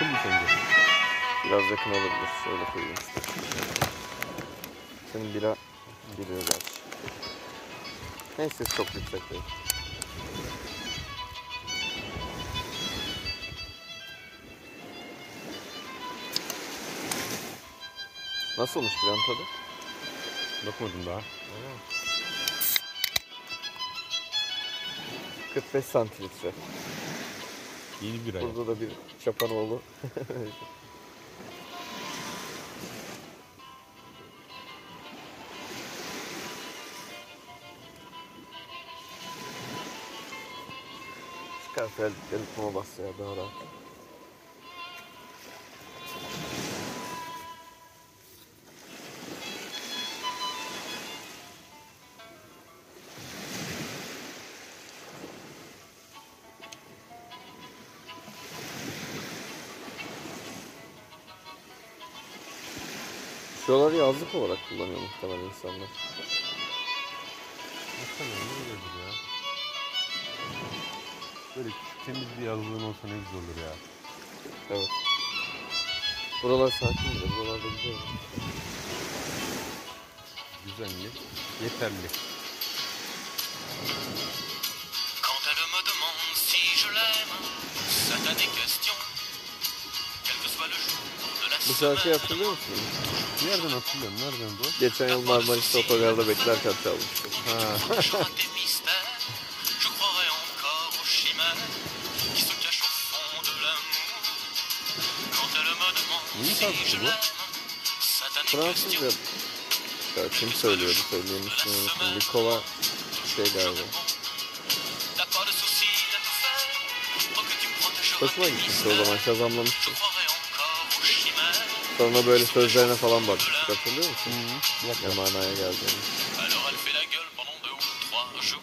yakın mı sence? Biraz yakın olabilir. Şöyle koyayım. Senin bira geliyor gerçi. Neyse çok yüksek değil. Nasılmış biranın tadı? Bakmadım daha. 45 santimetre. Yeni bir ay. Burada da bir çapanoğlu. Çıkar terlikleri kuma bas ya daha rahat. Şuraları yazlık olarak kullanıyor muhtemelen insanlar. Baksana ne güzeldir ya. Böyle temiz bir yazlığın olsa ne güzel olur ya. Evet. Buralar sakin bile. Buralarda güzel. Düzenli, yeterli. Bu şarkıyı semaine, hatırlıyor musun? Nereden hatırlıyorum? Nereden bu? Geçen yıl Marmaris'te otogarda beklerken çalmıştım. Ha. c'est à des Fransızca ya kim söylüyordu söyleyen ismini unuttum. Nikola şey galiba. Hoşuma gitmişti o zaman kazanlamıştım. Sonra böyle sözlerine falan bakmıştık hatırlıyor musun? Bir dakika. Ne manaya geldiğini. Alors elle fait la gueule pendant deux ou trois jours.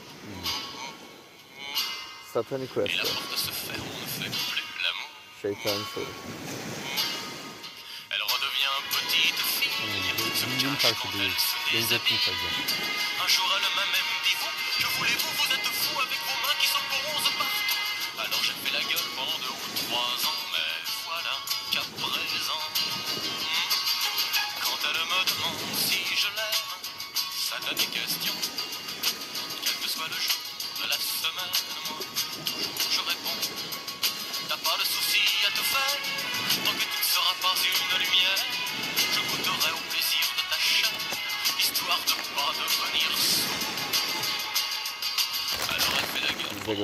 Et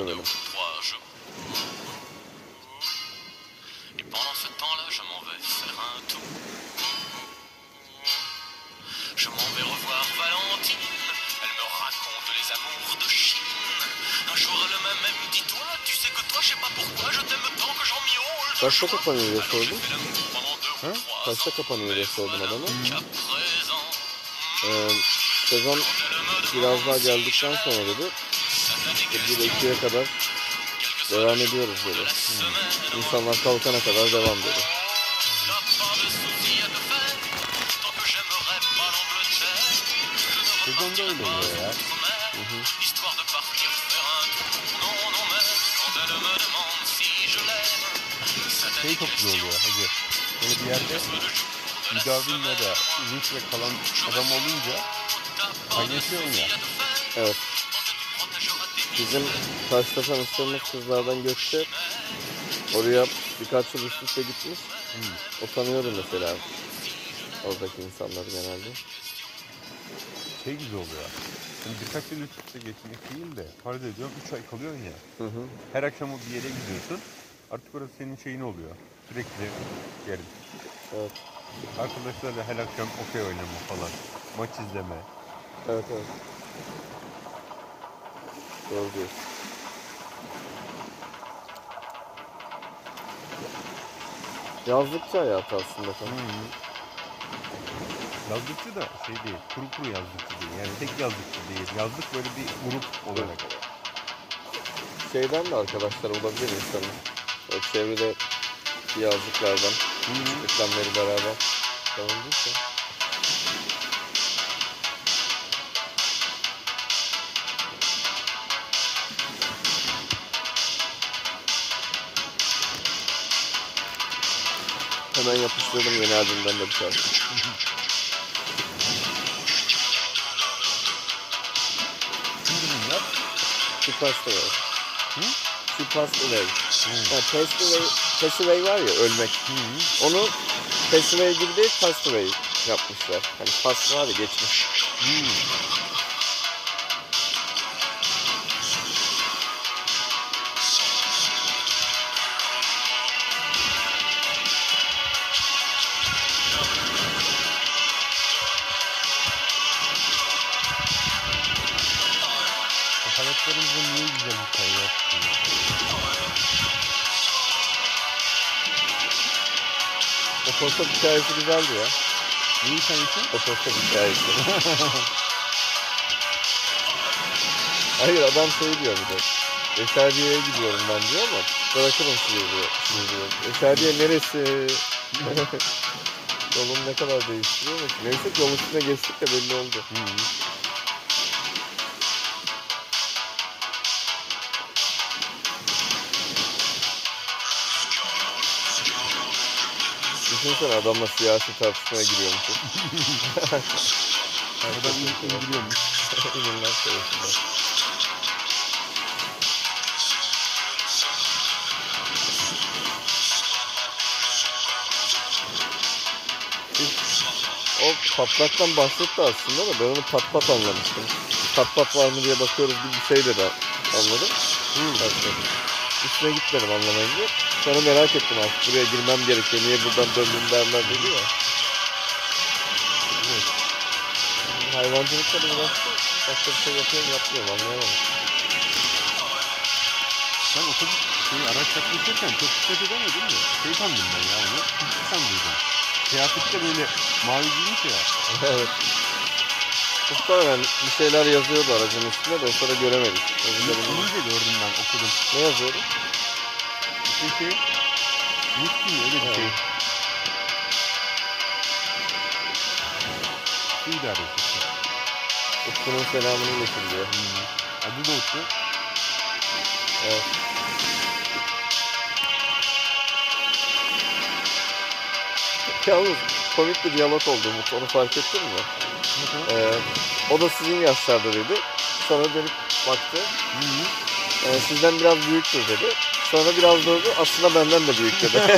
pendant ce temps-là, je m'en vais faire un tour. Je m'en vais revoir Valentine. Elle me raconte les amours de Chine. Un jour, elle m'a même dit Toi, tu sais que toi, je sais pas pourquoi, je t'aime tant que j'en. Pas chaud qu'on ait des choses. Hein Pas chaud qu'on ait des choses, madame. Sonra dedi 1 ile questions. 2'ye kadar devam ediyoruz semaine, moi, İnsanlar kalkana kadar devam. Je ne Sezonda öyle oluyor ya. ça n'a Şey çok güzel oluyor hacı. Böyle bir yerde müdavinle de uzun süre kalan adam olunca paylaşıyorsun ya. Evet. Bizim karşıda tanıştığımız kızlardan Gökçe oraya birkaç yıl üst üste gitmiş. O tanıyordu mesela oradaki insanları genelde. şey güzel oluyor. Hani birkaç yıl üst üste geçmek değil de farz ediyorum 3 ay kalıyorsun ya. Hı hı. Her akşam o bir yere gidiyorsun. Artık orası senin şeyin oluyor. Sürekli yerin. Evet. Arkadaşlarla her akşam okey oynama falan. Maç izleme. Evet evet. Diyorsun. Yazlıkçı hayatı aslında tam. Yazlıkçı da şey değil, kuru kuru yazlıkçı değil. Yani tek yazlıkçı değil. Yazlık böyle bir grup olarak. Şeyden de arkadaşlar olabilir insanın. O çevrede yazlıklardan reklamları beraber kalındıysa. Hemen yapıştırdım yeni albümden de bir şarkı. She Passed Away. Hı? Passed Away. Hı. Ha, passed away, pass away var ya ölmek. Hı hı. Onu pass away gibi değil away yapmışlar. Hani pass var ya geçmiş. Hı. Otostop hikayesi güzeldi ya. Neyi hikayesi? Otostop hikayesi. Hayır adam şey diyor bir de. Eşadiye'ye gidiyorum ben diyor ama bırakırım sizi diyor. Sizi diyor. Eşadiye neresi? Yolum ne kadar değiştiriyor mu? Neyse yolun üstüne geçtik de belli oldu. Hı hı. Düşünsene adamla siyasi tartışmaya giriyormuşuz. Adam indiriyormuş. İnanılmaz savaşında. O patlaktan bahsetti aslında da ben onu pat pat anlamıştım. Pat pat var mı diye bakıyoruz gibi bir şey de ben anladım. Patlak. Üstüne gitmedim anlamayınca. Sonra merak ettim artık buraya girmem gerekiyor. Niye buradan döndüm derler dedi ya. Evet. Hayvancılıkla da uğraştım. Başka bir şey yapıyorum yapmıyorum anlayamadım. Sen otobüs şeyi araç yaklaşırken çok dikkat edemedin mi? Şey sandım ben ya onu. Tilki sandıydım. Kıyafette böyle mavi giymiş ya. evet. Muhtemelen bir şeyler yazıyordu aracın üstünde de o sırada göremedik. Özür dilerim. İngilizce gördüm ben okudum. Ne yazıyordu? Musti mi öyle bir şey. Su idaresi işte. Utku'nun selamını hı. Adı da Utku. Evet. Yalnız komik bir diyalog oldu Umut. Onu fark ettin mi? Ee, o da sizin yaşlarda dedi. Sonra dönüp baktı. Hı hı. Ee, sizden biraz büyüktür dedi. Sonra biraz durdu. Aslında benden de büyük dedi.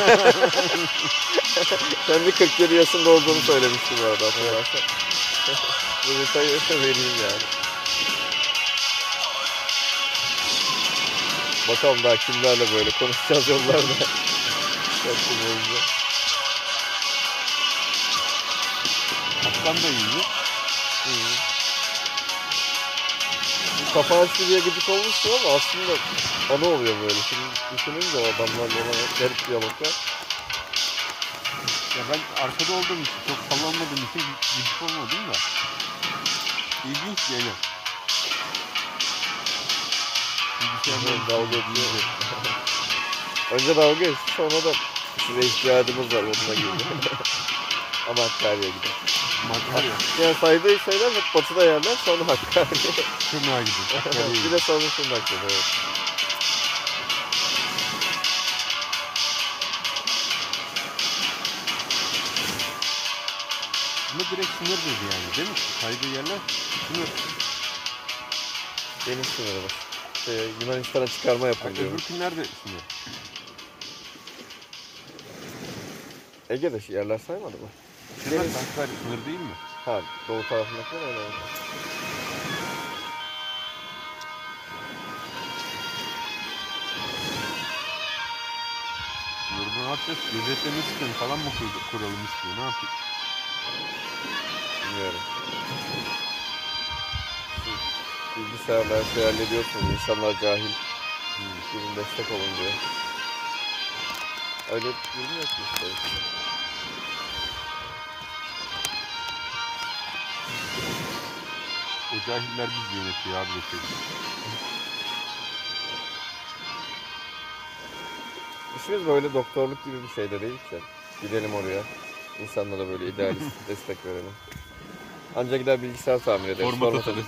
Kendi 47 yaşında olduğunu söylemişti bu arada hatırlarsan. bu detayı vereyim yani. Bakalım daha kimlerle böyle konuşacağız yollarda. Kaptan da iyiydi. Kafa diye gıcık olmuştu ama aslında ana oluyor böyle. Şimdi düşününce o adamlarla olan garip diyaloglar. Ya ben arkada olduğum için çok sallanmadığım için gıcık olmadım da. İlginç yani. Bilgisayardan Dalga geçiyor. Önce dalga geçti sonra da size ihtiyacımız var onunla girdi. Hakkari'ye gider. Makarya. Yani saydığı şeyler hep batıda yerler sonra Hakkari. Tırnağa gidiyor. bir de sonra Sundak'ta evet. Ama direkt sınır dedi yani değil mi? Saydığı yerler sınır. Deniz sınırı var. Şey, Yunanistan'a çıkarma Yani diyor. öbür nerede sınır? Ege'de şu yerler saymadı mı? Deniz. Hakkari sınır değil mi? Ha doğu tarafındakiler öyle oldu. Sınır bu ne yapacağız? Gözetleme sistemi falan mı kur- kuralım istiyor? Ne yapayım? Bilmiyorum. Bilgisayarla her şeyi hallediyorsunuz. İnsanlar cahil. Gidin destek olun diyor. Öyle bilmiyor ki işte. Cahiller biz yönetiyor abi geçelim. İşimiz böyle doktorluk gibi bir şey de değil ki. Gidelim oraya. İnsanlara böyle idealist destek verelim. Ancak gider bilgisayar tamir ederiz. Format format atarız.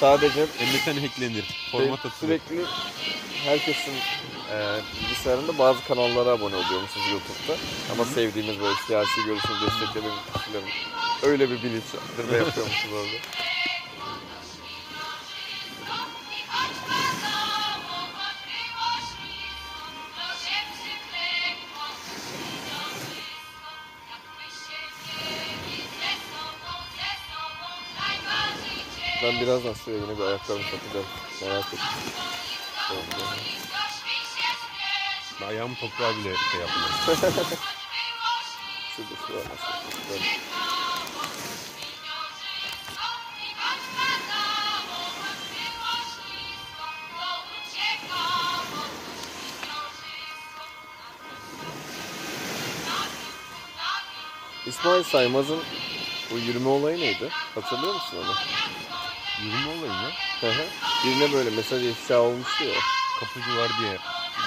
Sadece MSN hacklenir. Format atılır. sürekli herkesin e, bilgisayarında bazı kanallara abone oluyormuşuz YouTube'da. Ama sevdiğimiz böyle siyasi görüşünü desteklediğimiz kişilerin öyle bir bilinçlendirme yapıyormuşuz orada. Ben birazdan size yine bir ayakkabı satacağım. Merak ettim. Ayağım toprağa bile şey yapmıyor. Şurada şu İsmail Saymaz'ın bu yürüme olayı neydi? Hatırlıyor musun onu? Yürüme olayı mı? Hı hı. Birine böyle mesaj ifşa olmuştu ya. Kapıcı var diye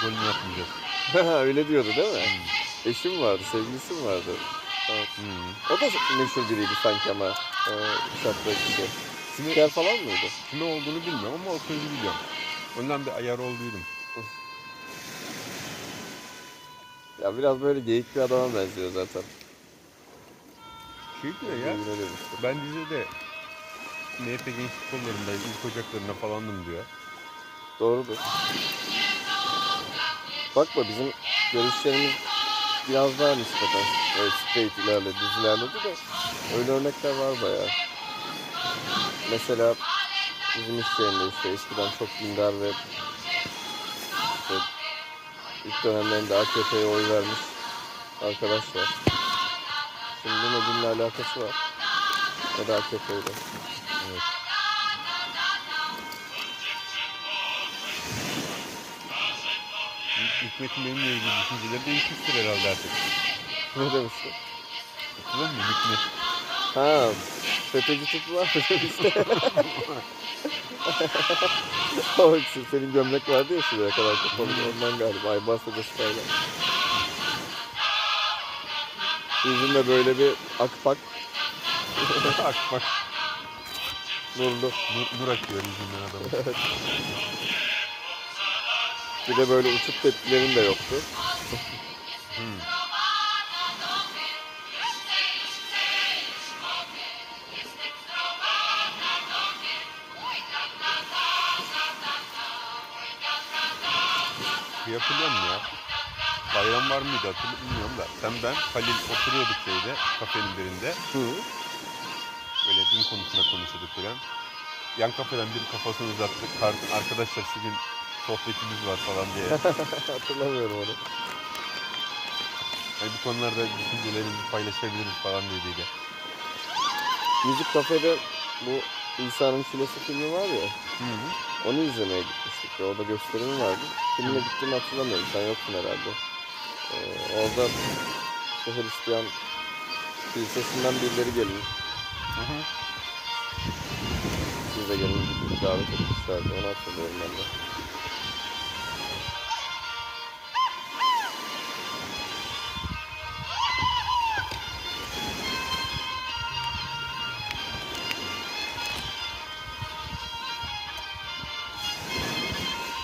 golünü atmayacağız. Öyle diyordu değil mi? Eşim vardı, sevgilisi vardı. Evet. Hmm. O da meşhur biriydi sanki ama. Ee, şapka kişi. Kimi, Spiker falan mıydı? kime olduğunu bilmiyorum ama o sözü biliyorum. Ondan bir ayar olduydum. Ya biraz böyle geyik bir adama benziyor zaten. Şey diyor ya. Ben dizide MHP gençlik kollarında ilk ocaklarına falandım diyor. Doğrudur. Bakma bizim görüşlerimiz biraz daha nispeten böyle straight ilerledi, düz ilerledi de öyle örnekler var bayağı. Mesela bizim iş yerinde işte eskiden çok dindar ve işte ilk dönemlerinde AKP'ye oy vermiş arkadaş var. Şimdi ne dinle alakası var ne de AKP'yle. Evet. Hikmet'in benimle ilgili düşünceleri değişmiştir herhalde artık. Ne demişti? Hatırlıyor musun Hikmet? Ha, FETÖ'cü tipi var mı işte. o senin gömlek vardı ya şuraya kadar kapalı. Ondan galiba. Aybars Hoca'sıyla. Yüzünde böyle bir akpak bak. nurlu. Nur, nur akıyor yüzünden adamın. Bir de böyle uçuk tepkilerin de yoktu. Hmm. Bir hatırlıyor musun ya? Bayram var mıydı hatırlamıyorum bilmiyorum da. Sen ben Halil oturuyorduk şeyde kafenin birinde. Hı. Böyle din konusunda konuşuyorduk falan. Yan kafeden bir kafasını uzattı. Kar- Arkadaşlar şu gün sohbetimiz var falan diye. Hatırlamıyorum onu. Yani bu konularda düşüncelerimizi paylaşabiliriz falan dediydi. Müzik kafede bu İsa'nın Çilesi filmi var ya. Hı hı. Onu izlemeye gitmiştik. ya, Orada gösterimi vardı. Filmine gittiğimi hatırlamıyorum. Sen yoktun herhalde. Ee, orada işte Hristiyan kilisesinden birileri gelin. Hı hı. Siz de gelin gibi davet etmişlerdi. Onu hatırlıyorum ben de.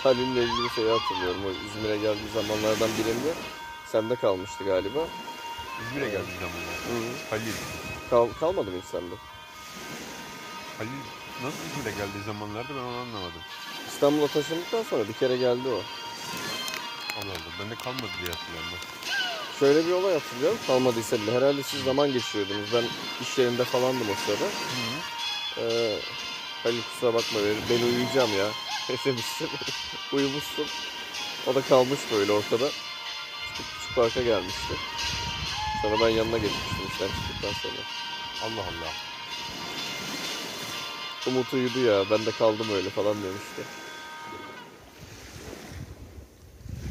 Halil'le ilgili şeyi hatırlıyorum. O İzmir'e geldiği zamanlardan birinde sende kalmıştı galiba. İzmir'e geldi zamanlar. Hı. Halil. Kal kalmadı mı hiç sende? Halil nasıl İzmir'e geldiği zamanlarda ben onu anlamadım. İstanbul'a taşındıktan sonra bir kere geldi o. Allah Allah. Bende kalmadı diye hatırlıyorum ben. Şöyle bir olay hatırlıyorum. Kalmadıysa bile. Herhalde siz zaman geçiriyordunuz. Ben iş yerinde falandım o sırada. Hı hı. Ee, Halil kusura bakma ben, ben uyuyacağım ya. Demiştim. Uyumuştum. O da kalmış böyle ortada. Parka gelmişti. Sonra ben yanına geçmiştim işten çıktıktan sonra. Allah Allah. Umut uyudu ya ben de kaldım öyle falan demişti.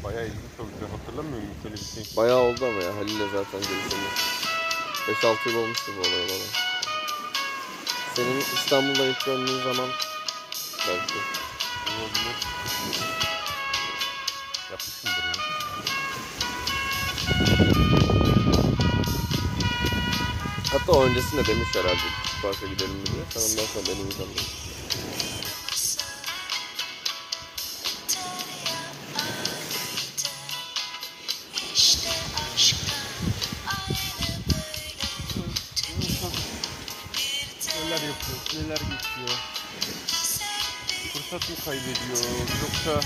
Bayağı ilginç oldu. Ben hatırlamıyorum böyle bir şey. Bayağı oldu ama ya Halil'le zaten görüşümüz. 5-6 yıl olmuştu bu olay olana. Senin İstanbul'da ilk döndüğün zaman belki. Olabilir. Hatta öncesinde demiş herhalde parka gidelim diye. Sen ondan sonra beni uzandın. Neler yapıyor, neler geçiyor. Fırsat mı kaybediyor yoksa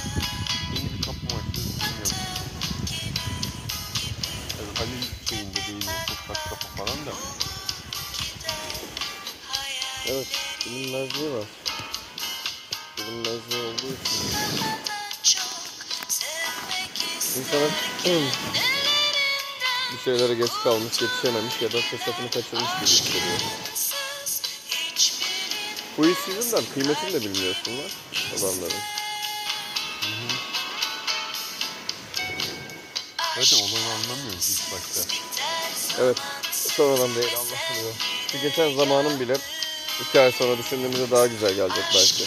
bilinmezliği var. Bilinmezliği olduğu için. İnsanın bir şeylere geç kalmış, yetişememiş ya da fırsatını kaçırmış gibi hissediyor. Bu iş yüzünden kıymetini de bilmiyorsunlar adamların. Zaten olanı anlamıyoruz ilk başta. Evet, sonradan değil Allah biliyor. Şu geçen zamanın bile iki ay sonra düşündüğümüzde daha güzel gelecek belki.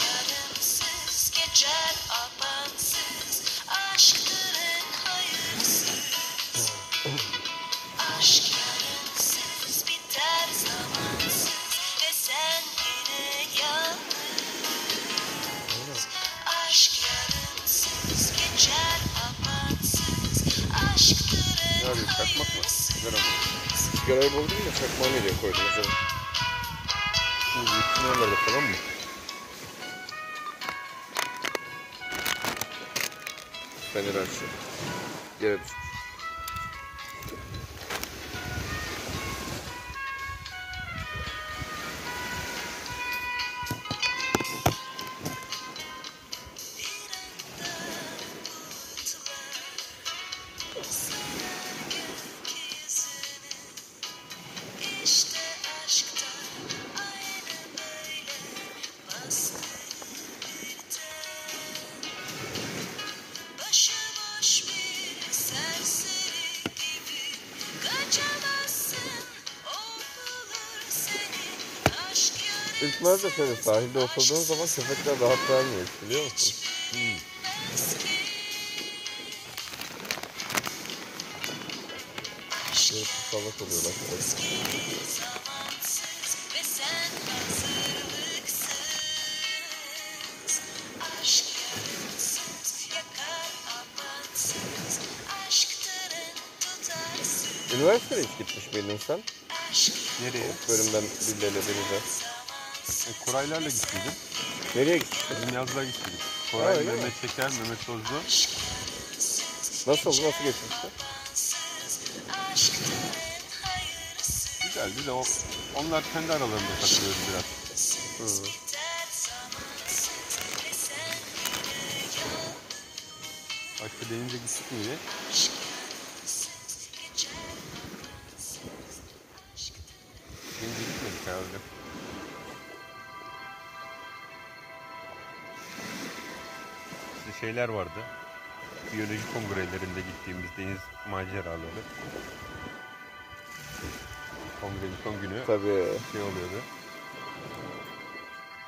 Falan mı? Fener açtı. Yere. Nerede şöyle sahilde oturduğun zaman köpekler rahat vermiyor biliyor musun? eski Böyle salak oluyorlar. Üniversiteye hiç gitmiş miydin sen? Nereye? Bölümden Billeli Denize. E, Koraylarla gittiydim. Nereye gittin? Bizim yazlığa gittik. Ha, Koray, öyle mi? Mehmet Şeker, Mehmet Tozlu. Nasıl oldu? Nasıl geçmişti? Güzeldi de o, onlar kendi aralarında takılıyordu biraz. Hı. Başka denize gittik mi diye. Şeyler vardı. Biyoloji kongrelerinde gittiğimiz deniz maceraları. Kongrenin son günü Tabii. şey oluyordu.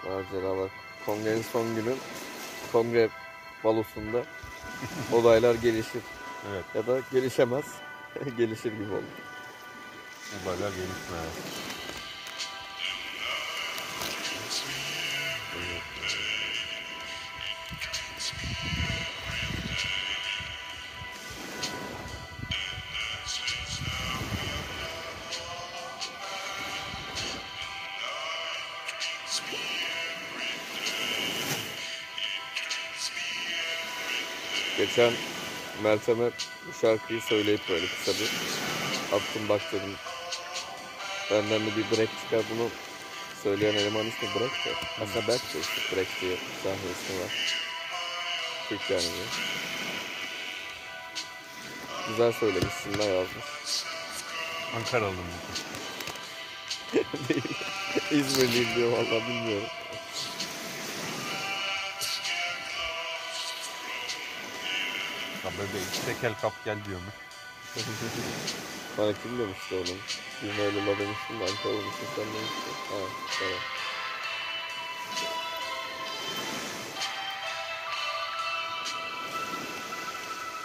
Maceralar. Kongrenin son günü kongre balosunda olaylar gelişir. Evet, Ya da gelişemez. Gelişir gibi olur. olaylar gelişme. Geçen Meltem'e bu şarkıyı söyleyip böyle kısa bir attım bak dedim. Benden de bir break çıkar bunu söyleyen eleman ismi Break de. Aslında Berk de işte Break diye sahne ismi var. Türk yani bu. Güzel söylemişsin ne yazmış. Ankaralı mı? Değil. İzmirliyim diyor valla bilmiyorum. Ha böyle tekel kap gel diyor mu? Bana kim demişti onun? Bir öyle demiştim de Ankara mısın sen demiştin. Ha tamam.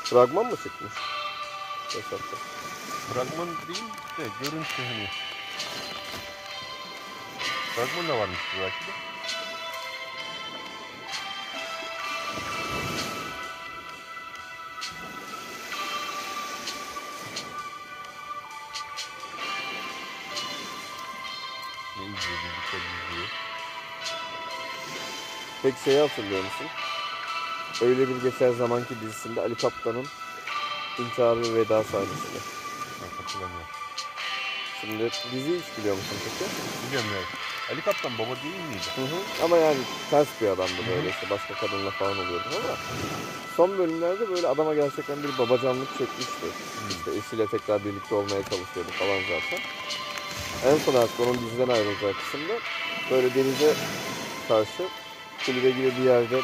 Fragman mı çıkmış? Hesapta. Fragman değil de görüntü hani. Fragman da varmış belki de. Peki şeyi hatırlıyor musun? Öyle bir geçer zamanki dizisinde Ali Kaptan'ın intihar ve veda sahnesini. Ben hatırlamıyorum. Şimdi dizi hiç biliyor musun peki? Biliyorum evet. Ali Kaptan baba değil miydi? Hı hı. Ama yani ters bir adamdı böyle işte başka kadınla falan oluyordu ama son bölümlerde böyle adama gerçekten bir babacanlık çekmişti. İşte eşiyle tekrar birlikte olmaya çalışıyordu falan zaten. En son artık onun diziden ayrılacağı kısımda böyle denize karşı kulübe gibi bir yerde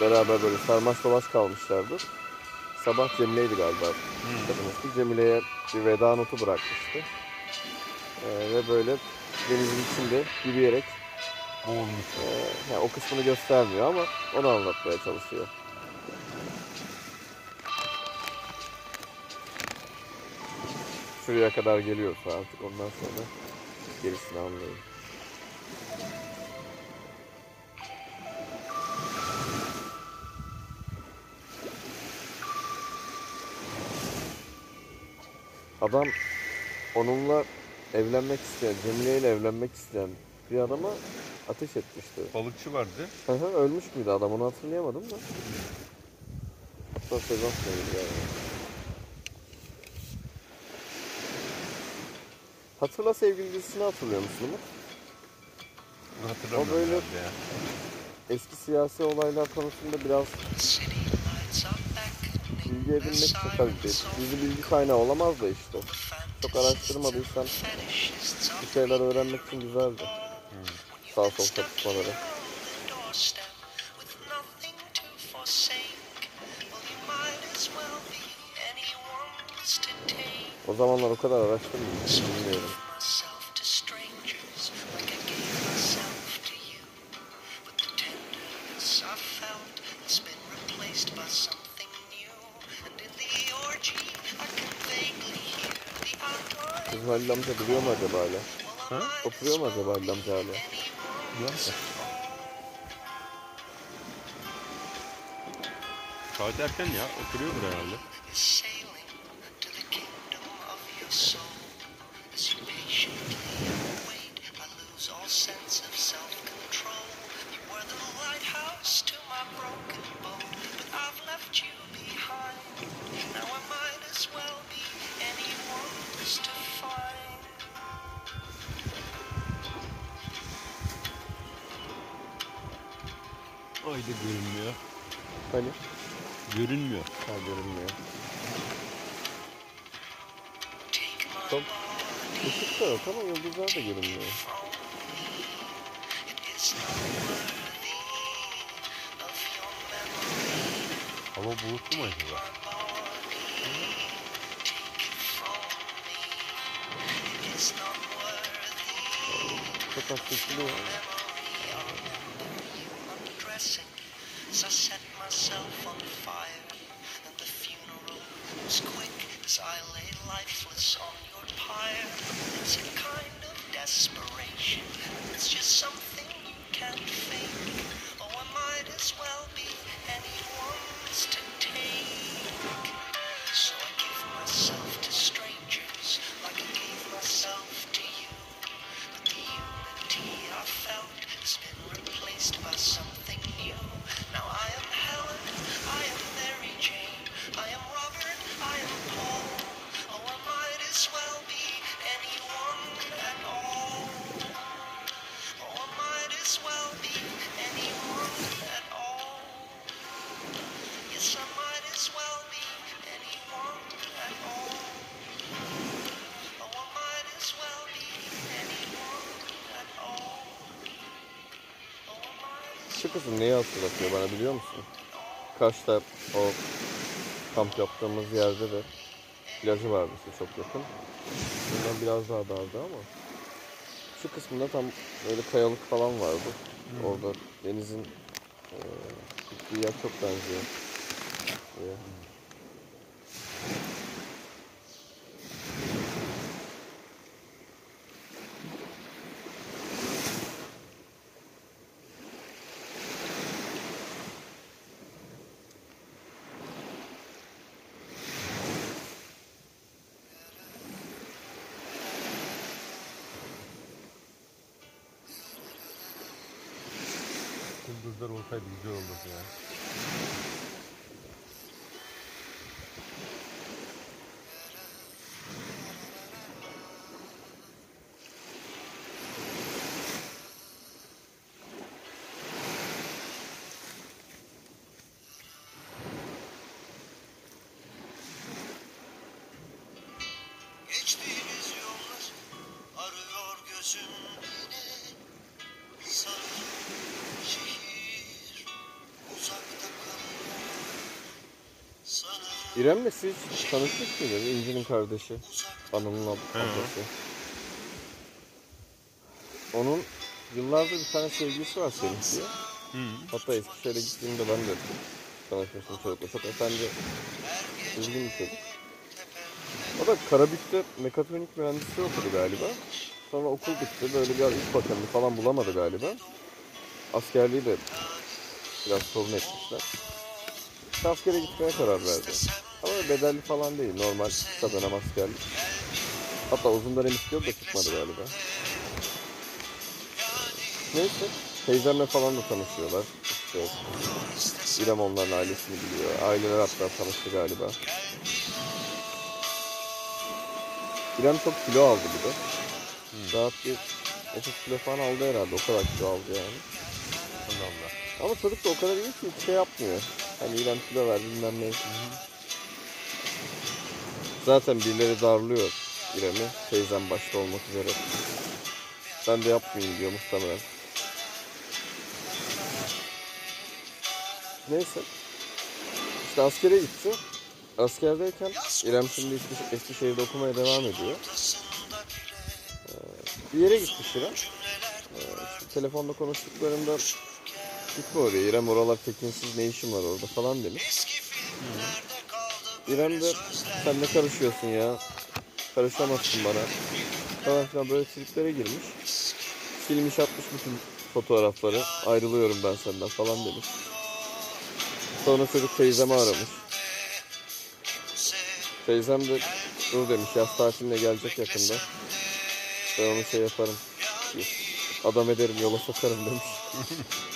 beraber böyle sarmaş dolaş kalmışlardı. Sabah Cemile'ydi galiba. İsmi. Cemile'ye bir veda notu bırakmıştı. Ee, ve böyle denizin içinde yürüyerek Boğulmuş. ee, yani o kısmını göstermiyor ama onu anlatmaya çalışıyor. Şuraya kadar geliyorsa artık ondan sonra gerisini anlayın. Adam onunla evlenmek isteyen, Cemile ile evlenmek isteyen bir adama ateş etmişti. Balıkçı vardı. Hı hı, ölmüş müydü adam onu hatırlayamadım da. Hatta sezon sonuydu yani. Hatırla sevgili dizisini hatırlıyor musun Umut? Bunu hatırlamıyorum O böyle- herhalde ya. Eski siyasi olaylar konusunda biraz bilgi edinmek için tabii ki. Dizi bilgi kaynağı olamaz da işte. Çok araştırmadıysan bir şeyler öğrenmek için güzeldi. Sağ sol çatışmaları. O zamanlar o kadar araştırmadım. Bilmiyorum. Halil amca duruyor mu acaba hala? Ha? Oturuyor mu acaba Halil amca hala? Saat erken ya. Oturuyordur herhalde. Görünmüyor. Ha görünmüyor. Body ışık da yok ama yıldızlar da görünmüyor. Hava bulutlu mu acaba? Çok az kısım neyi hatırlatıyor bana biliyor musun? Kaş'ta o kamp yaptığımız yerde de plajı vardı işte çok yakın. Bundan biraz daha dardı ama şu kısmında tam böyle kayalık falan vardı. Orada denizin gittiği yer çok benziyor. Buraya. İrem'le siz tanışmış mıydınız? İnci'nin kardeşi. Hı. ablası. Onun yıllardır bir tane sevgilisi var senin diye. Hı. Hatta Eskişehir'e gittiğimde ben de tanışmıştım çocukla. Çok efendi, düzgün bir çocuk. O da Karabük'te mekatronik mühendisliği okudu galiba. Sonra okul bitti. Böyle bir iş bakanlığı falan bulamadı galiba. Askerliği de biraz sorun etmişler. Askere gitmeye karar verdi. Bedelli falan değil. Normal kısa dönem askerlik. Hatta uzun dönem istiyordu da çıkmadı galiba. Ee, Neyse. Teyzemle falan da tanışıyorlar. İşte İrem onların ailesini biliyor. Aileler hatta tanıştı galiba. İrem çok kilo aldı bir de. Rahat bir 30 kilo falan aldı herhalde. O kadar kilo aldı yani. Allah Allah. Ama çocuk da o kadar iyi ki hiç şey yapmıyor. Hani İrem kilo ver bilmem ne. Zaten birileri darlıyor İrem'i. Teyzem başta olmak üzere. Ben de yapmayayım diyor muhtemelen. Neyse. İşte askere gitti. Askerdeyken İrem şimdi Eski- Eskişehir'de okumaya devam ediyor. Ee, bir yere gitmiş İrem. Ee, işte telefonda konuştuklarında gitme oraya İrem oralar tekinsiz ne işin var orada falan demiş. Eski filmlerde kaldı İrem de sen ne karışıyorsun ya? Karışamazsın bana. Falan filan böyle triplere girmiş. Silmiş atmış bütün fotoğrafları. Ayrılıyorum ben senden falan demiş. Sonra çocuk teyzemi aramış. Teyzem de dur demiş yaz tatiline gelecek yakında. Ben onu şey yaparım. Adam ederim yola sokarım demiş.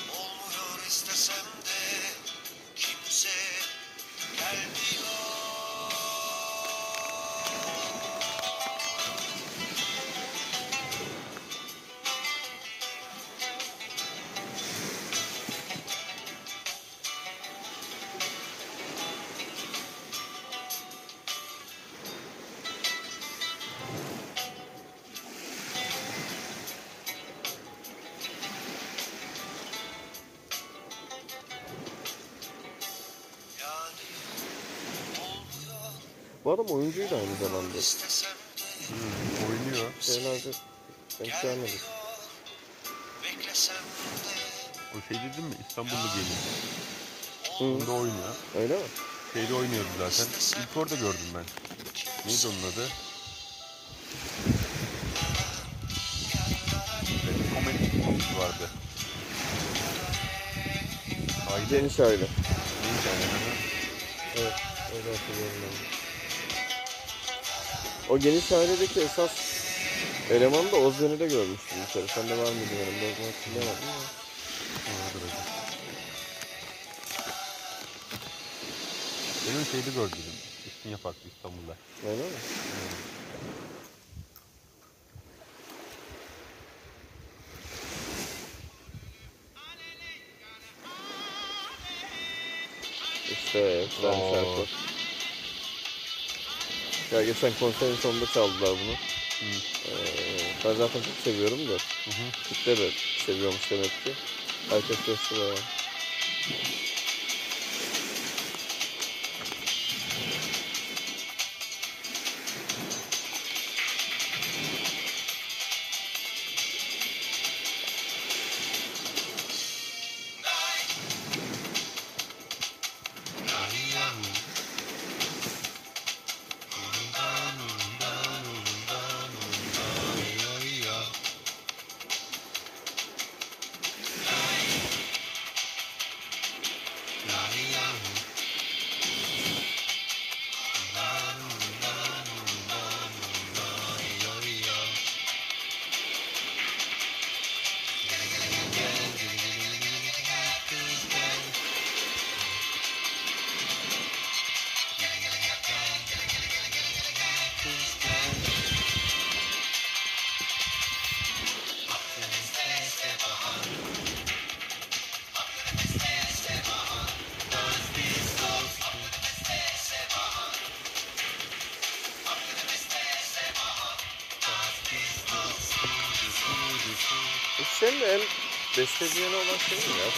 Bunda oynuyor. öyle mi? Şeyde oynuyordu zaten. İlk orada gördüm ben. Neydi onun adı? Bir komedi dizisi vardı. Aile. Geniş aile. Neydi yani? Evet, öyle hatırlıyorum ben. de. O geniş ailedeki esas elemanı da Ozden'i görmüştüm bir kere. Sende var mıydı yanımda? O zaman hatırlayamadım ama. Benim şeyde gördüm. İstinye Park'ta İstanbul'da. Öyle mi? İşte Oo. şarkı. Ya geçen konserin sonunda çaldılar bunu. Hı. Ee, ben zaten çok seviyorum da. Hı hı. Kitle de seviyormuş demek ki. Herkes bayağı.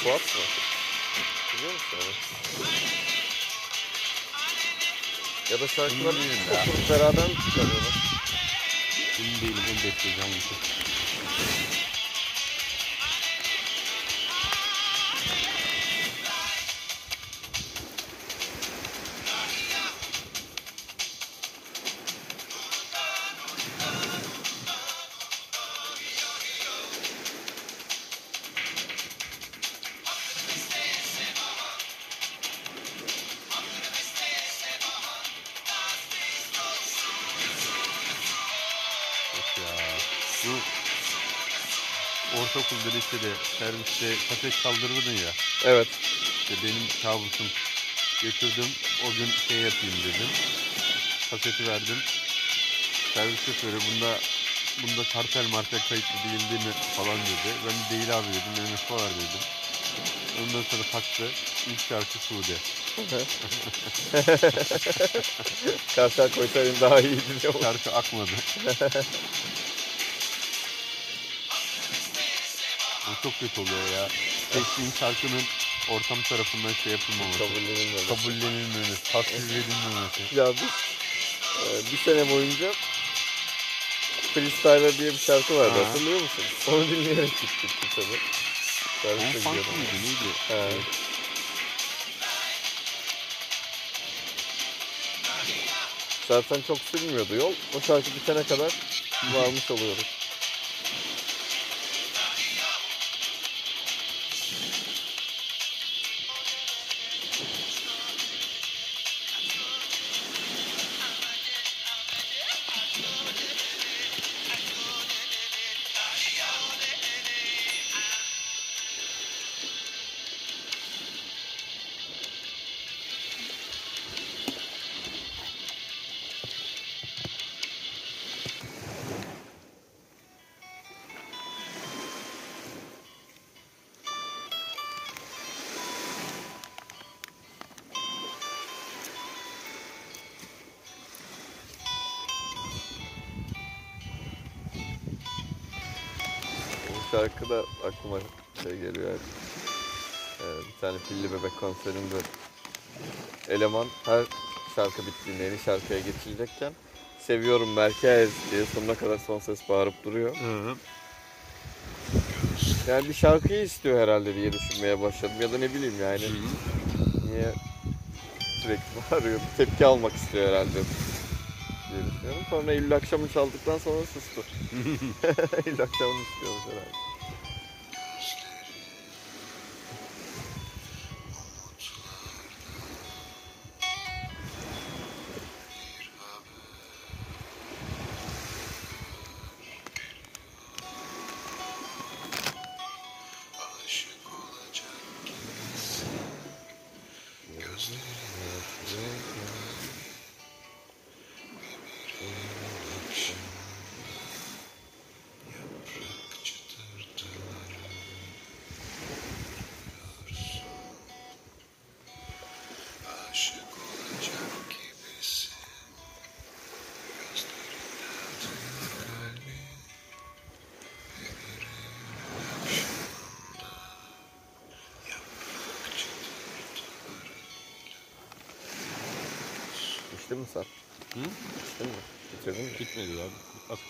Fuat mı? Biliyor musun onu? Ya da ya. oturup beraber mi çıkarıyorlar? Emin değilim onu bekleyeceğim serviste kaset kaldırırdın ya. Evet. İşte benim kabusum. Götürdüm. O gün şey yapayım dedim. Kaseti verdim. Servis şoförü bunda bunda kartel martel kayıtlı değil değil mi falan dedi. Ben de değil abi dedim. Benim var dedim. Ondan sonra taktı. İlk şarkı Sude. Kartal koysaydın daha iyiydi. Şarkı akmadı. çok kötü oluyor ya. Seçtiğin şarkının ortam tarafından şey yapılmaması. Kabullenilmedi. Kabullenilmemesi, tasvir edilmemesi. Ya biz e, bir sene boyunca Freestyler diye bir şarkı vardı Ha. hatırlıyor musun? Onu dinleyerek gittik bir sene. Serviste funk mıydı neydi? He. Zaten çok sürmüyordu yol. O şarkı bitene kadar varmış oluyoruz. Şarkı da aklıma şey geliyor yani. Ee, bir tane Pilli Bebek konserinde eleman her şarkı bittiğinde yeni şarkıya geçilecekken seviyorum merkez diye sonuna kadar son ses bağırıp duruyor. Hı. Yani bir şarkıyı istiyor herhalde diye düşünmeye başladım ya da ne bileyim yani niye sürekli bağırıyor bir tepki almak istiyor herhalde düşünüyorum. Sonra Eylül akşamı çaldıktan sonra sustu. Eylül akşamını istiyormuş herhalde.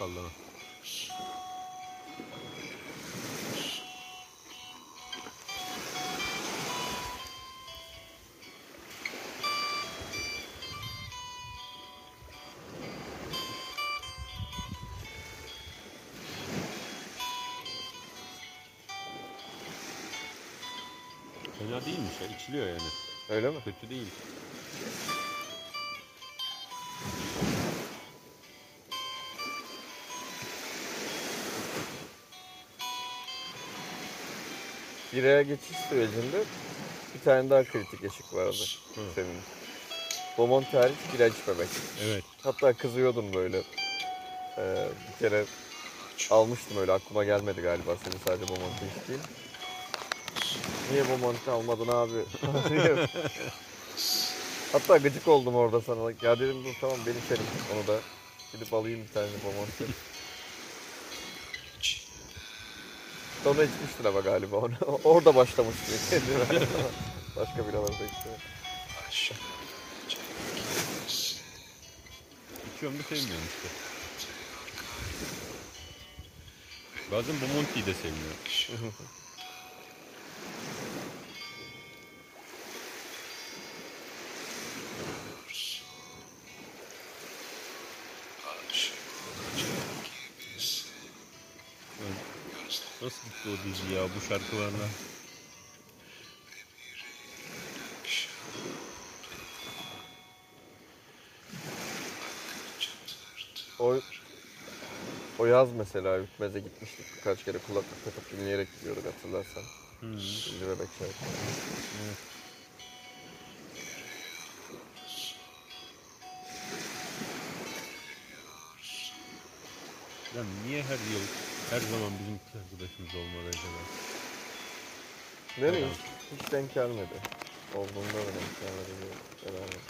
Az kaldı ama. Fena değilmiş ya. içiliyor yani. Öyle mi? Kötü değil. Biraya geçiş sürecinde bir tane daha kritik eşik vardı. Senin. Beaumont hariç bira içmemek. Evet. Hatta kızıyordum böyle. Ee, bir kere almıştım öyle aklıma gelmedi galiba senin sadece Beaumont'u içtiğin. Niye Beaumont'u almadın abi? Hatta gıcık oldum orada sana. Ya dedim dur tamam ben içerim onu da. Gidip alayım bir tane Beaumont'u. Sonra içmiştin ama galiba onu. Orada başlamıştı kendine. Başka içti. Aşk olacak gibisin İçiyorum da sevmiyorum işte. Bazen bu Monty'yi de sevmiyorum. Gitti o dizi ya bu Çıtırtı O, o yaz mesela Hükmez'e gitmiştik birkaç kere kulaklık takıp dinleyerek gidiyorduk hatırlarsan. Hı. Şimdi bebek şarkı. Lan niye her yıl her zaman bizim kız arkadaşımız olmalı acaba? Ne bileyim hiç denk gelmedi. Olduğunda da denk gelmedi. Beraber.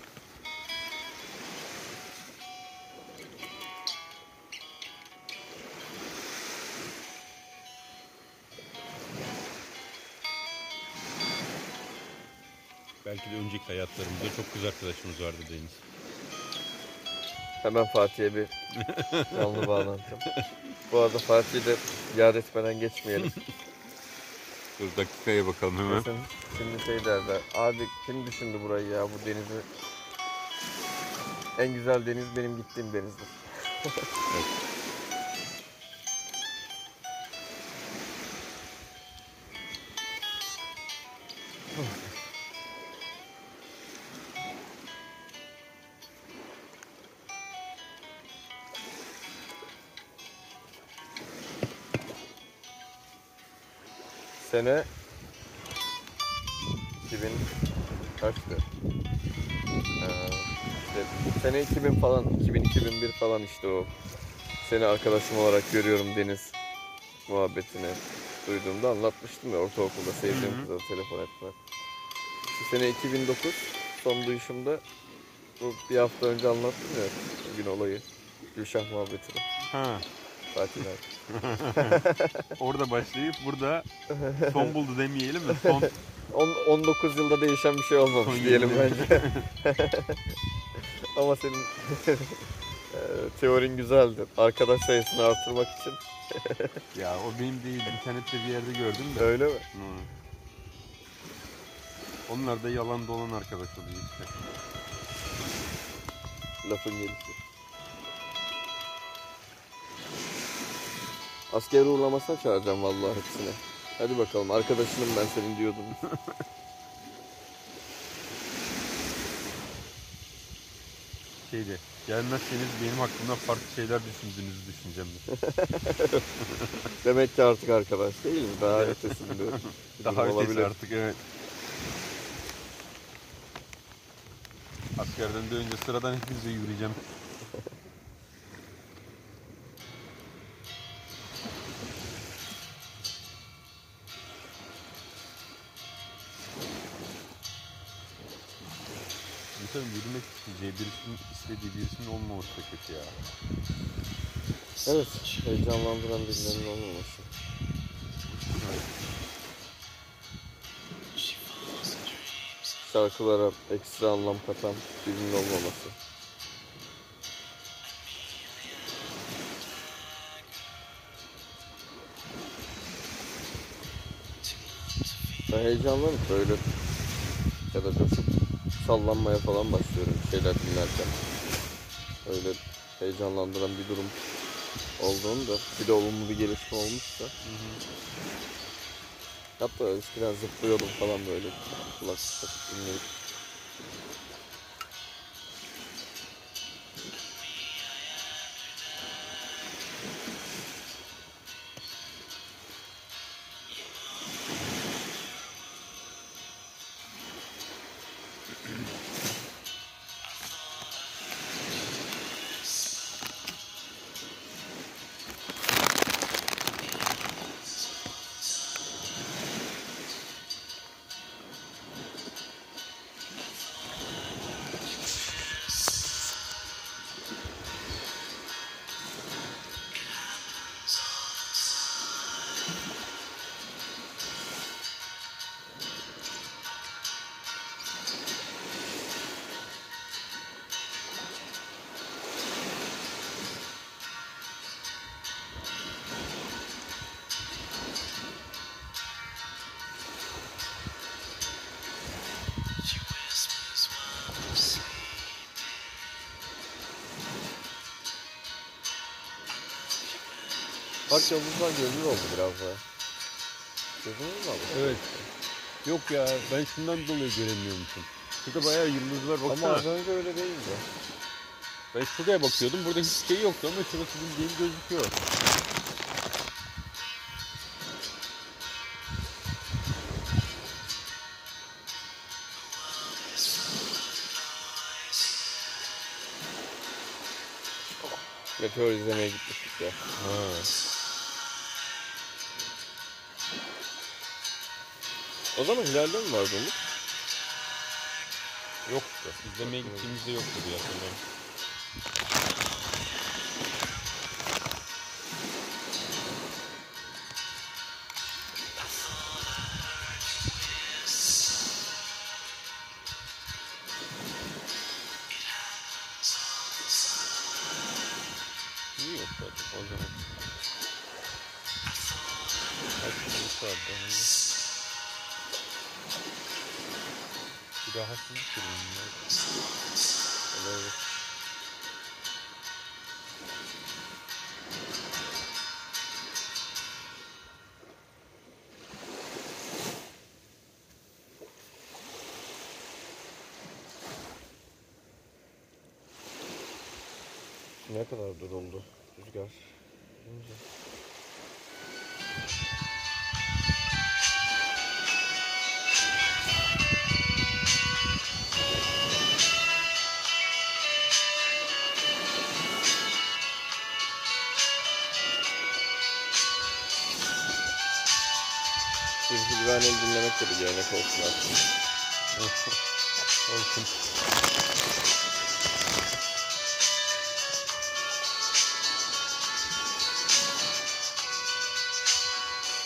Belki de önceki hayatlarımızda çok kız arkadaşımız vardı Deniz. Hemen Fatih'e bir canlı bağlantı. Bu arada Fatih'i de yad etmeden geçmeyelim. Dur dakikaya bakalım hemen. Kesin şimdi şey derler. Abi kim düşündü burayı ya bu denizi? En güzel deniz benim gittiğim denizdir. Sene 2000 kaçtı? Ee, işte sene 2000 falan, 2000-2001 falan işte o. Seni arkadaşım olarak görüyorum Deniz muhabbetini duyduğumda anlatmıştım ya ortaokulda sevdiğim kıza telefon etme. İşte sene 2009 son duyuşumda bu bir hafta önce anlattım ya bugün olayı. Gülşah muhabbetini. Ha. Fatih abi. Orada başlayıp burada son buldu demeyelim de son On- 19 yılda değişen bir şey olmamış Son diyelim bence. Ama senin e, teorin güzeldi. Arkadaş sayısını artırmak için. ya o benim değil internette bir yerde gördüm de. Öyle mi? Hı. Onlar da yalan dolan arkadaş oluyor işte. Lafın gelişi. Asker uğurlamasına çağıracağım vallahi hepsine. Hadi bakalım arkadaşınım ben senin diyordum. Şeyde gelmezseniz benim hakkımda farklı şeyler düşündüğünüzü düşüneceğim. Demek ki artık arkadaş değil mi? Daha ötesinde. Daha ötesi olabilir. artık evet. Askerden de önce sıradan hepinize yürüyeceğim. İnsanın yürümek isteyeceği birisinin istediği birisinin olmaması da kötü ya. Evet, heyecanlandıran birilerinin olmaması. Şarkılara ekstra anlam katan birinin olmaması. Ben heyecanlanıp böyle ya da coşup sallanmaya falan başlıyorum şeyler dinlerken. Öyle heyecanlandıran bir durum olduğunda bir de olumlu bir gelişme olmuşsa. Hatta eskiden zıplıyordum falan böyle kulak takıp dinleyip. Bak yıldızlar görünür oldu biraz daha. Gözünüz mü abi? Evet. Yok ya ben şundan dolayı göremiyormuşum. Şurada bayağı yıldız var baksana. Ama az önce öyle değildi. Ben şuraya bakıyordum. Burada hiç şey yoktu ama şurası bildiğin gözüküyor. Meteor izlemeye gitmiştik ya. Ha. O zaman hilalde mi vardı Umut? Yoktu. İzlemeye gittiğimizde yoktu diye hatırlıyorum. Gelenek olsun artık. Olsun.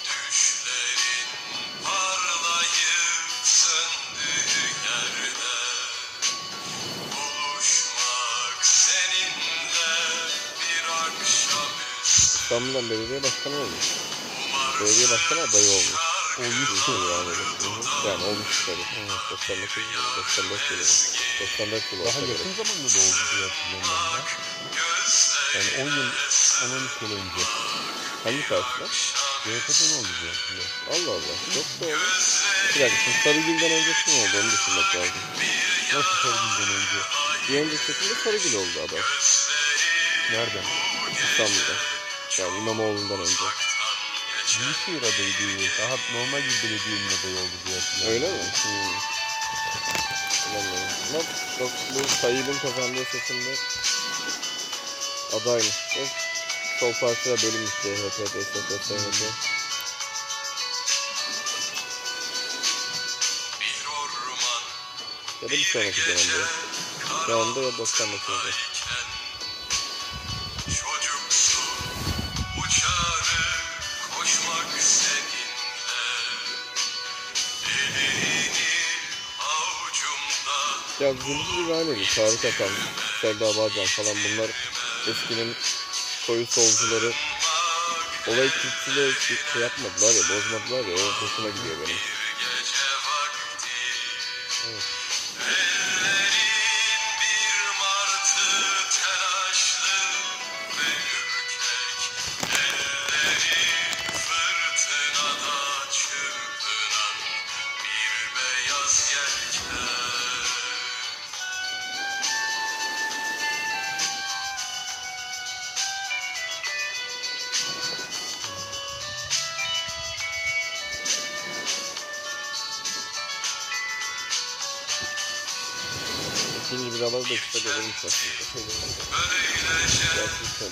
Düşlerin parlayıp söndüğü yerde Buluşmak seninle bir akşamüstü İstanbul'dan belediye başkanı olmuş. Belediye başkanı adayı olmuş. Olmuş yani. Hı hı. Yani olmuş tabii. Evet, 99 yılı, 94 yılı. 94 yılı Daha yakın zamanda da oldu diye hatırlıyorum ben ya. Yani 10 yıl, 10-13 yıl önce. Hangi partiler? CHP'den oldu diye hatırlıyorum. Allah Allah. Çok olmuş. Bir dakika şimdi Sarıgül'den öncesi mi oldu onu düşünmek lazım. Nasıl Sarıgül'den önce? Bir öncesinde Sarıgül oldu adam Nereden? İstanbul'da. Yani İmamoğlu'ndan önce. Büyükşehir adayıydı. Daha normal bir belediyenin adayı oldu diye hatırlıyorum. Öyle mi? Hmm. Bilemiyorum. Ama bak bu Tayyip'in kazandığı seçimde adaymış. Ve sol partiye bölünmüş CHP, DSP, SHP. Bir orman Ya da bir sonraki dönemde. Şu anda ya 99'da. Ya Zülfü Livaneli, Tarık Akan, Selda Bağcan falan bunlar eskinin koyu solcuları. Olay kültürüyle şey yapmadılar ya, bozmadılar ya, o hoşuma gidiyor benim. İkinci biraları da işte aslında. Böylece Gerçekten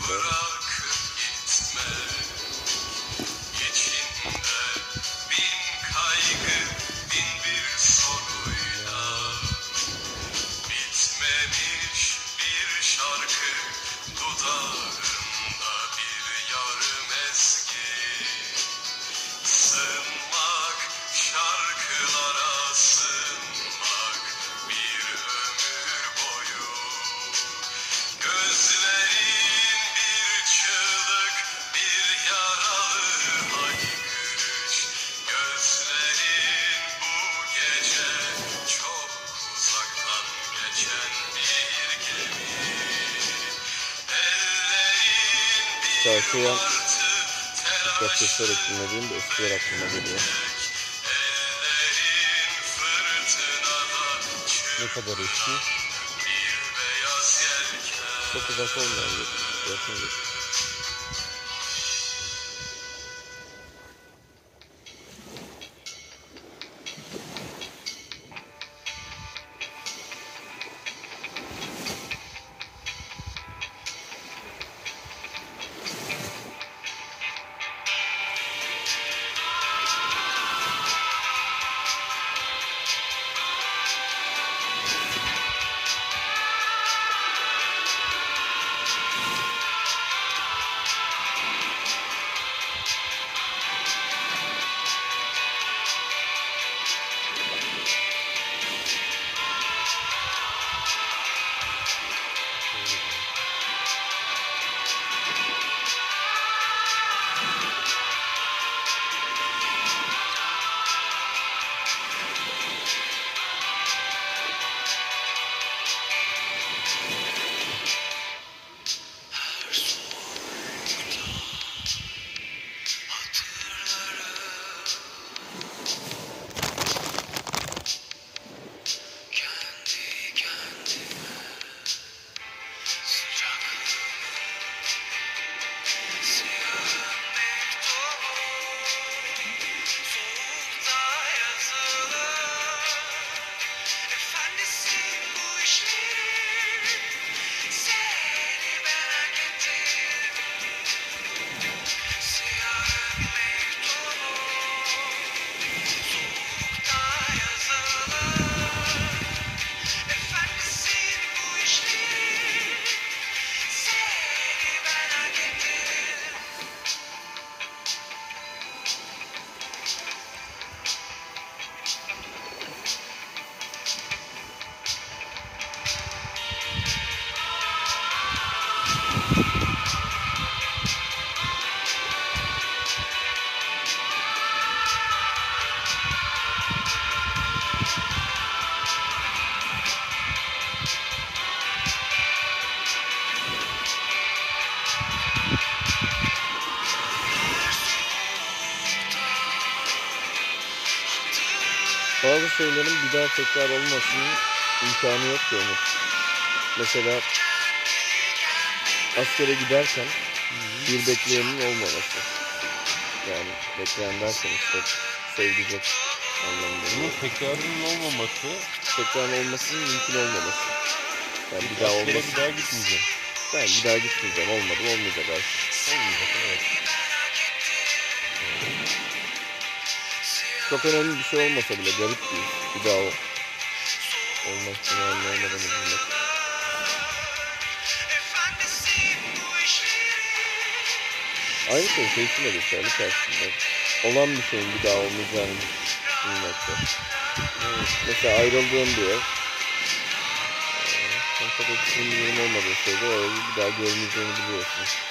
keserek dinlediğim de eskiler aklıma geliyor. Ne kadar eski? bir Çok uzak olmayan bir yakın bir. Bir daha tekrar olmasının imkanı yok ki Umut. Mesela askere giderken bir bekleyenin olmaması. Yani bekleyen derken işte sevdicek anlamında. Bunun tekrarının olmaması Tekrar olmasının mümkün olmaması. Yani bir daha askere olması. bir daha gitmeyeceğim. Ben bir daha gitmeyeceğim. Olmadı olmayacak artık. Olmayacak evet. Çok önemli bir şey olmasa bile garip değil. Bir daha o. Olma ihtimalini olmadığını bilmek. Aynı şey de geçerli tersinde. Olan bir şeyin bir daha olmayacağını bilmekte. Mesela ayrıldığın bir ev. Fakat bir durum olmadığı sürece o evi bir daha görmeyeceğini biliyorsun.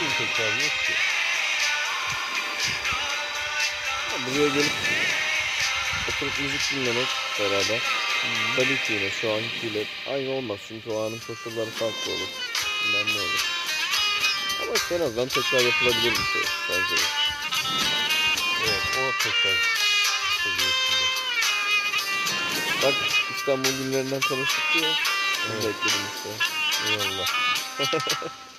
Hiçbir tekrar yok ki. Buraya gelip oturup müzik dinlemek beraber. Tabii ki yine şu ankiyle aynı olmaz çünkü o anın koşulları farklı olur. Bilmem ne olur. Ama işte en azından tekrar yapılabilir bir şey bence. Evet o tekrar seviyesinde. Bak İstanbul günlerinden konuştuk ya. Evet. da ekledim işte. Eyvallah.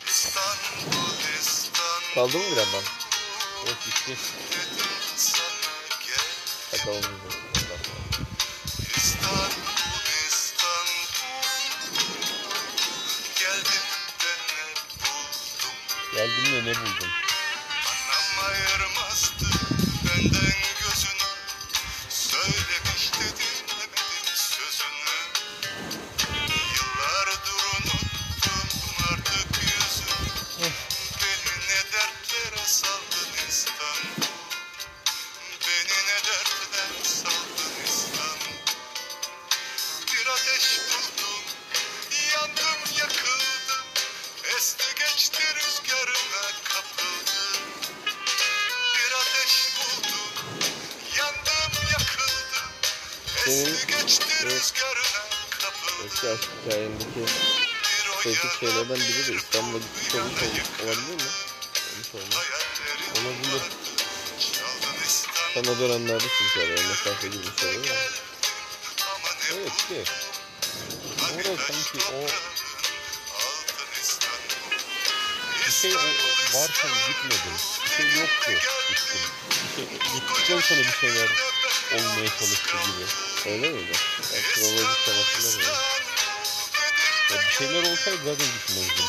Kaldı mı bir yandan? Yok işte dedim sana gel Bakalım. Geldim de ne buldum O dönemlerde çünkü araya mesafe girmiş oluyor ya. ama ne Evet ki. Orada sanki o bir şey varsa gitmedim. Bir şey yoktu gittim. Bir şey, sonra bir şeyler olmaya çalıştı gibi. Öyle miydi? Kronolojik tam hatırlamıyorum. Ya bir şeyler olsaydı zaten gitmezdim.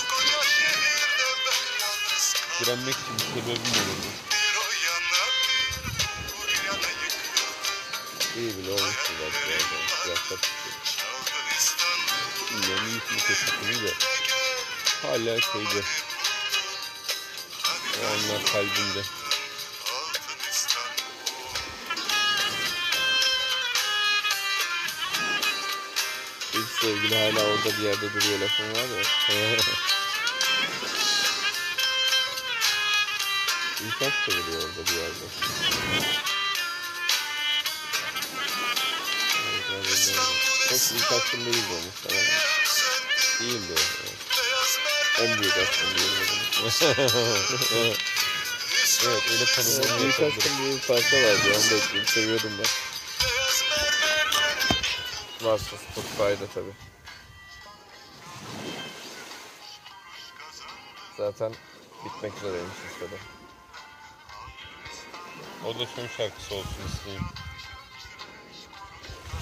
Direnmek için bir sebebim olurdu. İyi bile olmuştu belki ya. Fiyatlar çıktı. Çaldın İstanbul Bilmiyorum iyi ki kötüsünü de hala şeyde o anlar kalbimde. İlk sevgili hala orada bir yerde duruyor lafım var ya. Da duruyor orada bir yerde. İlk aşkım değildi o muhtemelen. Beyaz mermer En büyük aşkım diyelim. Evet öyle tanımlamayı büyük aşkım diye bir parça vardı. Onu da ekleyeyim. Seviyordum ben. Varsa Spotify'da tabi. Zaten bitmek üzereymiş listede. O da son şarkısı olsun isteyeyim.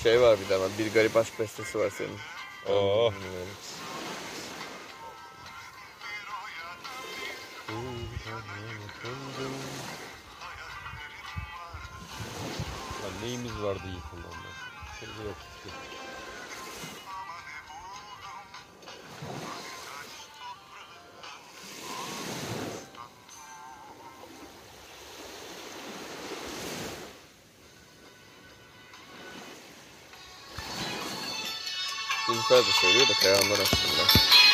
Şey var bir de hemen bir garip aşk bestesi var senin. Oh. Lan neyimiz vardı yıkıldı ondan. Şey de yok işte. Nilüfer de söylüyor da Kayahan'dan aslında. Kucağını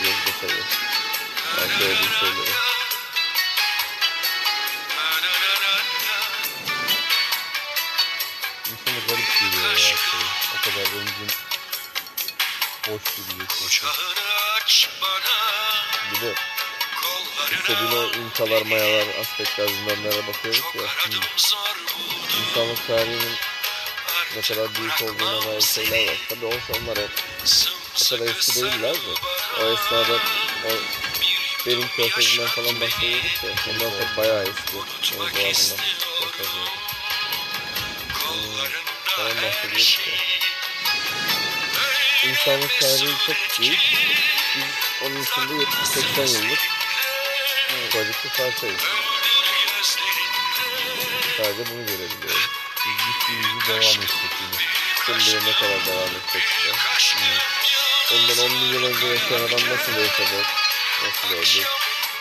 bir de tabii. Ben söylediğim şeyleri. insana garip geliyor ya şey. O kadar ömrün boş bana Bir de istediğin o inkalar, mayalar, aztekler, zindanlara bakıyoruz ya. buldum İnsanlık tarihinin ne kadar büyük olduğuna dair şeyler var. Tabii olsa onlar hep o kadar eski değiller de. O esnada o benim körfezinden falan bahsediyorduk ya. Onlar tabii bayağı eski. O Kollarında Tamam, her bahsediyorduk Öyle İnsanlık tarihi çok büyük. Biz onun içinde 70-80 yıllık bir parçayız. Sadece bunu görebiliyoruz. Biz gittiğimizi devam ettik yine. Şimdi ne kadar devam edecek işte. Ondan 10 milyon önce yaşayan adam nasıl yaşadı? Nasıl öldü?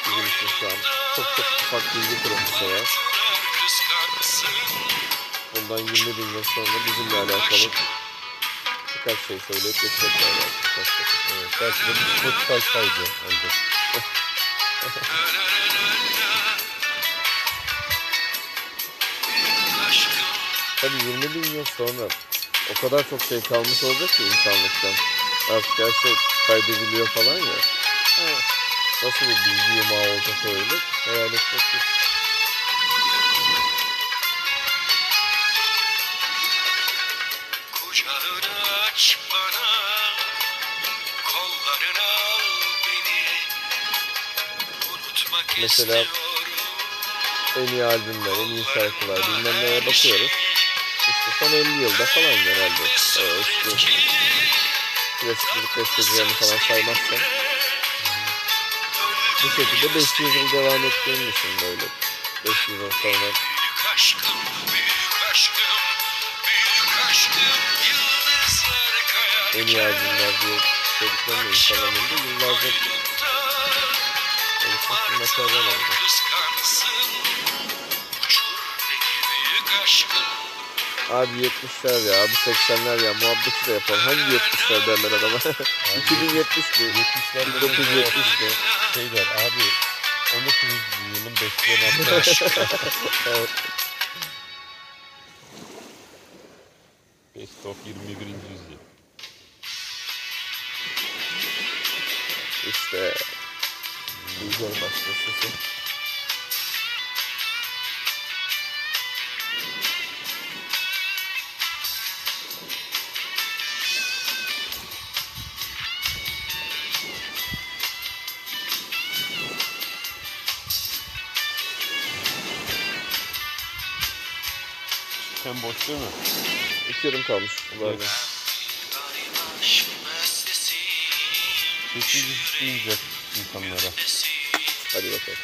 Bizim için şu an çok çok ufak bilgi eğer. kıskansın Bundan 20 bin yıl sonra bizimle alakalı birkaç şey söyleyip geçecekler. Birkaç şey. Evet, belki de bir Spotify kaydı olacak. Aşkım Tabii 20 bin yıl sonra o kadar çok şey kalmış olacak ki insanlıktan. Artık her şey kaydediliyor falan ya. Nasıl bir bilgi yumağı olacak öyle? Hayal etmek yok. Kucağını aç bana Kollarına al beni Unutmak Mesela En iyi albümler, en iyi şarkılar bilmem neye bakıyoruz. İşte son 50 yılda falan genelde. Ee, işte klasik müzik bestecilerini falan saymazsan. Bu şekilde 500 yıl devam ettiğini düşün böyle. 500 yıl sonra en iyi albümler diye söylediklerini insanların yıllarca oluşmuş bir materyal oldu. Abi 70'ler ya, abi 80'ler ya muhabbeti de yapalım. Hangi 70'ler derler adama? 2070 mi? 70'lerde 1970 mi? şey der abi 19. yılın bestlerini hatta Evet. Best of 21. yüzyıl. İşte Güzel başlasın. Sen boş değil mi? İki yorum kalmış. Bestesiyim Sesini duymayacak insanlara. Hadi bakalım.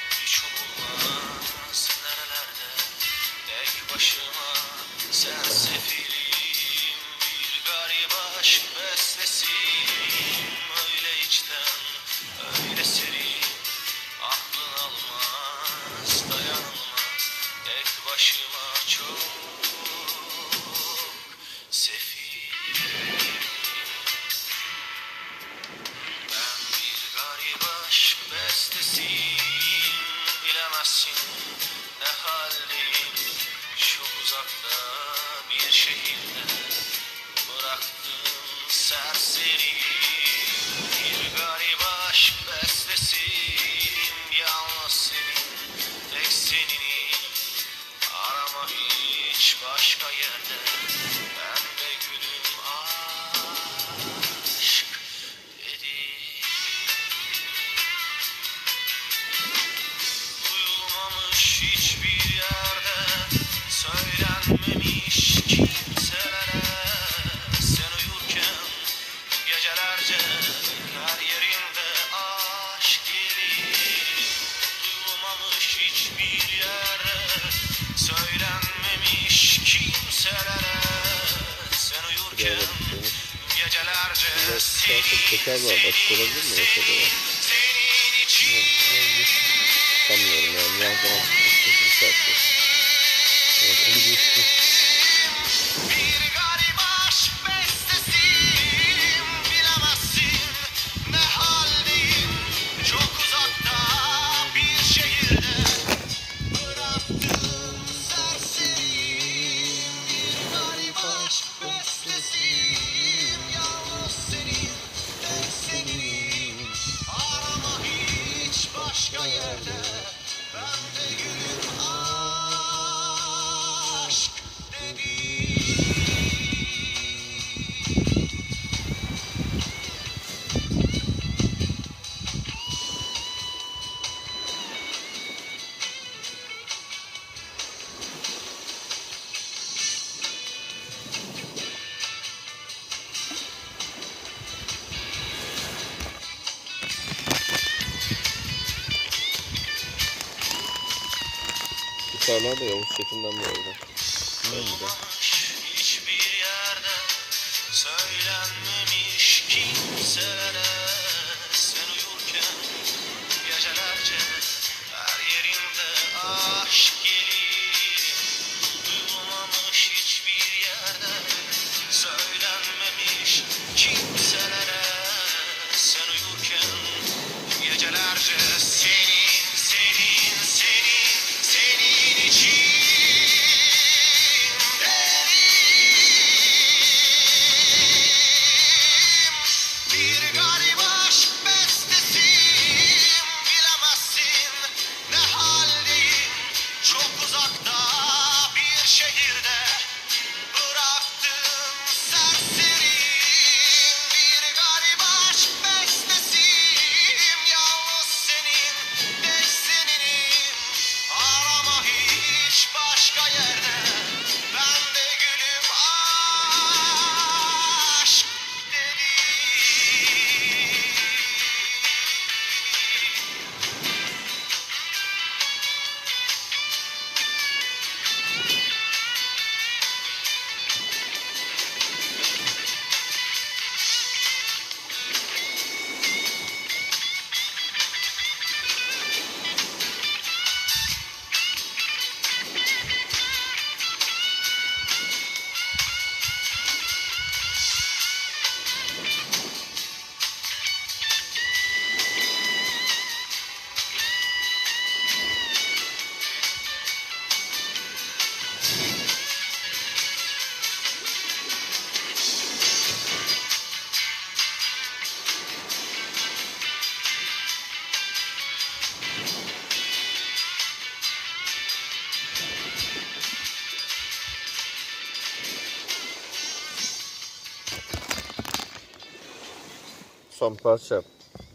Son parça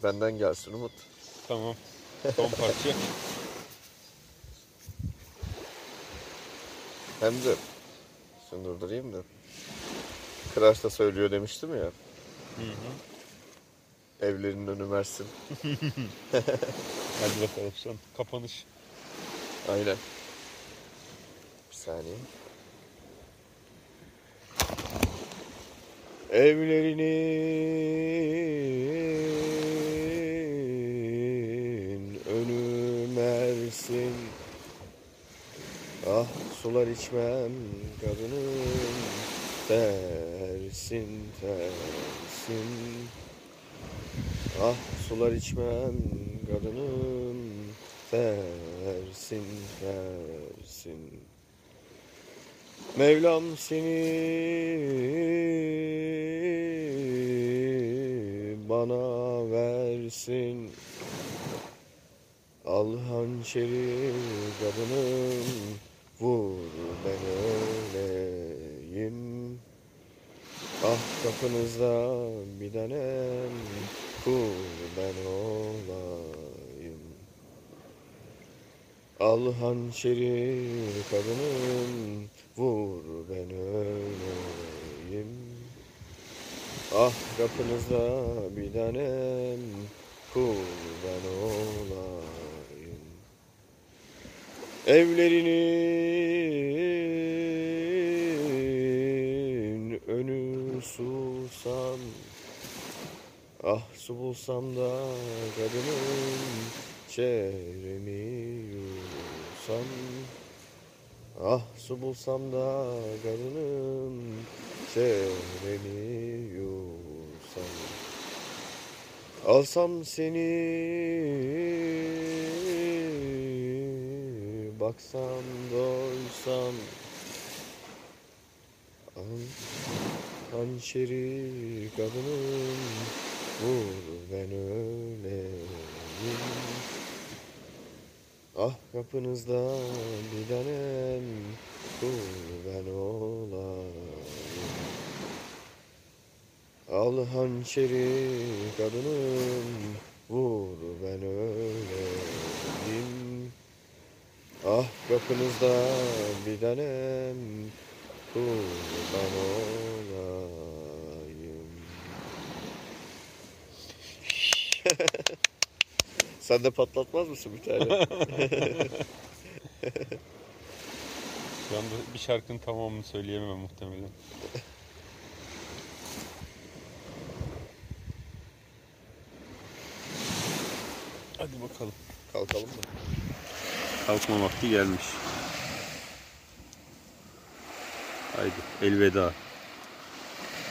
benden gelsin Umut. Tamam. Son parça. Hem de şunu durdurayım da. Kıraç da söylüyor demiştim ya. Hı hı. Evlerinin önü Mersin. Hadi bakalım son kapanış. Aynen. Bir saniye. Evlerinin önü Mersin Ah sular içmem kadının tersin tersin. Ah sular içmem kadının tersin tersin. Mevlam seni bana versin. Al hançeri kadınım vur ben öleyim Ah kapınızda bir tanem. Kul ben olayım. Al hançeri kadınım vur ben öleyim Ah kapınızda bir tanem. Kul ben olayım Evlerinin önü susam Ah su bulsam da kadının çevremi yursam Ah su bulsam da kadının çevremi yursam Alsam seni baksam doysam. Al hançeri kadının vur ben öleyim. Ah kapınızda bir tanem kul ben olayım. Al hançeri kadınım vur ben öleyim Ah kapınızda bir tanem kul ben olayım Sen de patlatmaz mısın bir tane? Şu anda bir şarkının tamamını söyleyemem muhtemelen. Hadi bakalım. Kalkalım mı? Kalkma vakti gelmiş. Haydi elveda.